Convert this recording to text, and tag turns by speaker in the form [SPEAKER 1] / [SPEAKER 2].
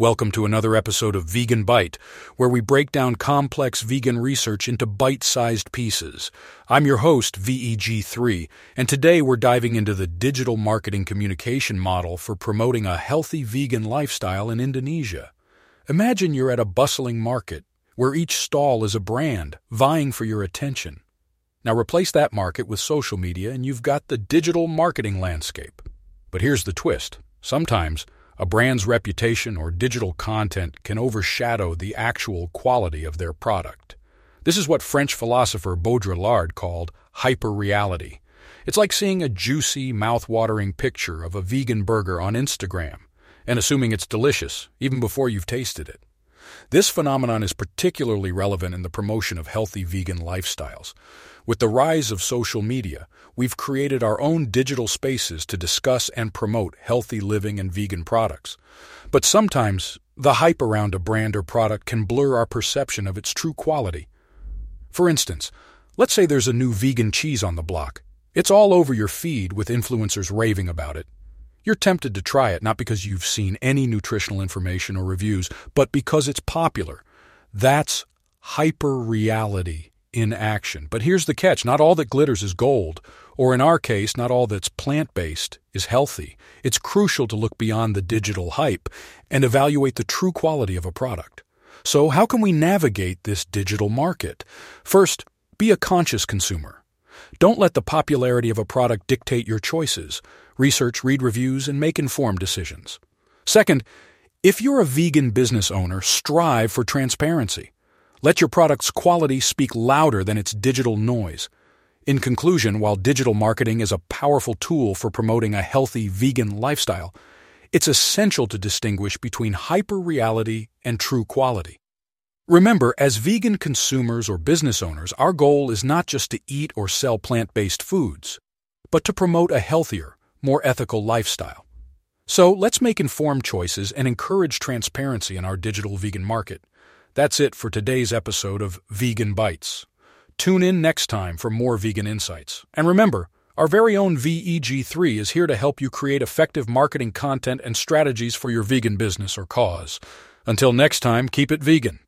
[SPEAKER 1] Welcome to another episode of Vegan Byte, where we break down complex vegan research into bite sized pieces. I'm your host, VEG3, and today we're diving into the digital marketing communication model for promoting a healthy vegan lifestyle in Indonesia. Imagine you're at a bustling market where each stall is a brand vying for your attention. Now replace that market with social media, and you've got the digital marketing landscape. But here's the twist sometimes, a brand's reputation or digital content can overshadow the actual quality of their product. This is what French philosopher Baudrillard called hyperreality. It's like seeing a juicy, mouth-watering picture of a vegan burger on Instagram and assuming it's delicious even before you've tasted it. This phenomenon is particularly relevant in the promotion of healthy vegan lifestyles. With the rise of social media, we've created our own digital spaces to discuss and promote healthy living and vegan products. But sometimes, the hype around a brand or product can blur our perception of its true quality. For instance, let's say there's a new vegan cheese on the block. It's all over your feed with influencers raving about it. You're tempted to try it not because you've seen any nutritional information or reviews, but because it's popular. That's hyper reality in action. But here's the catch not all that glitters is gold, or in our case, not all that's plant based is healthy. It's crucial to look beyond the digital hype and evaluate the true quality of a product. So, how can we navigate this digital market? First, be a conscious consumer. Don't let the popularity of a product dictate your choices. Research, read reviews, and make informed decisions. Second, if you're a vegan business owner, strive for transparency. Let your product's quality speak louder than its digital noise. In conclusion, while digital marketing is a powerful tool for promoting a healthy vegan lifestyle, it's essential to distinguish between hyper-reality and true quality. Remember, as vegan consumers or business owners, our goal is not just to eat or sell plant based foods, but to promote a healthier, more ethical lifestyle. So let's make informed choices and encourage transparency in our digital vegan market. That's it for today's episode of Vegan Bytes. Tune in next time for more vegan insights. And remember, our very own VEG3 is here to help you create effective marketing content and strategies for your vegan business or cause. Until next time, keep it vegan.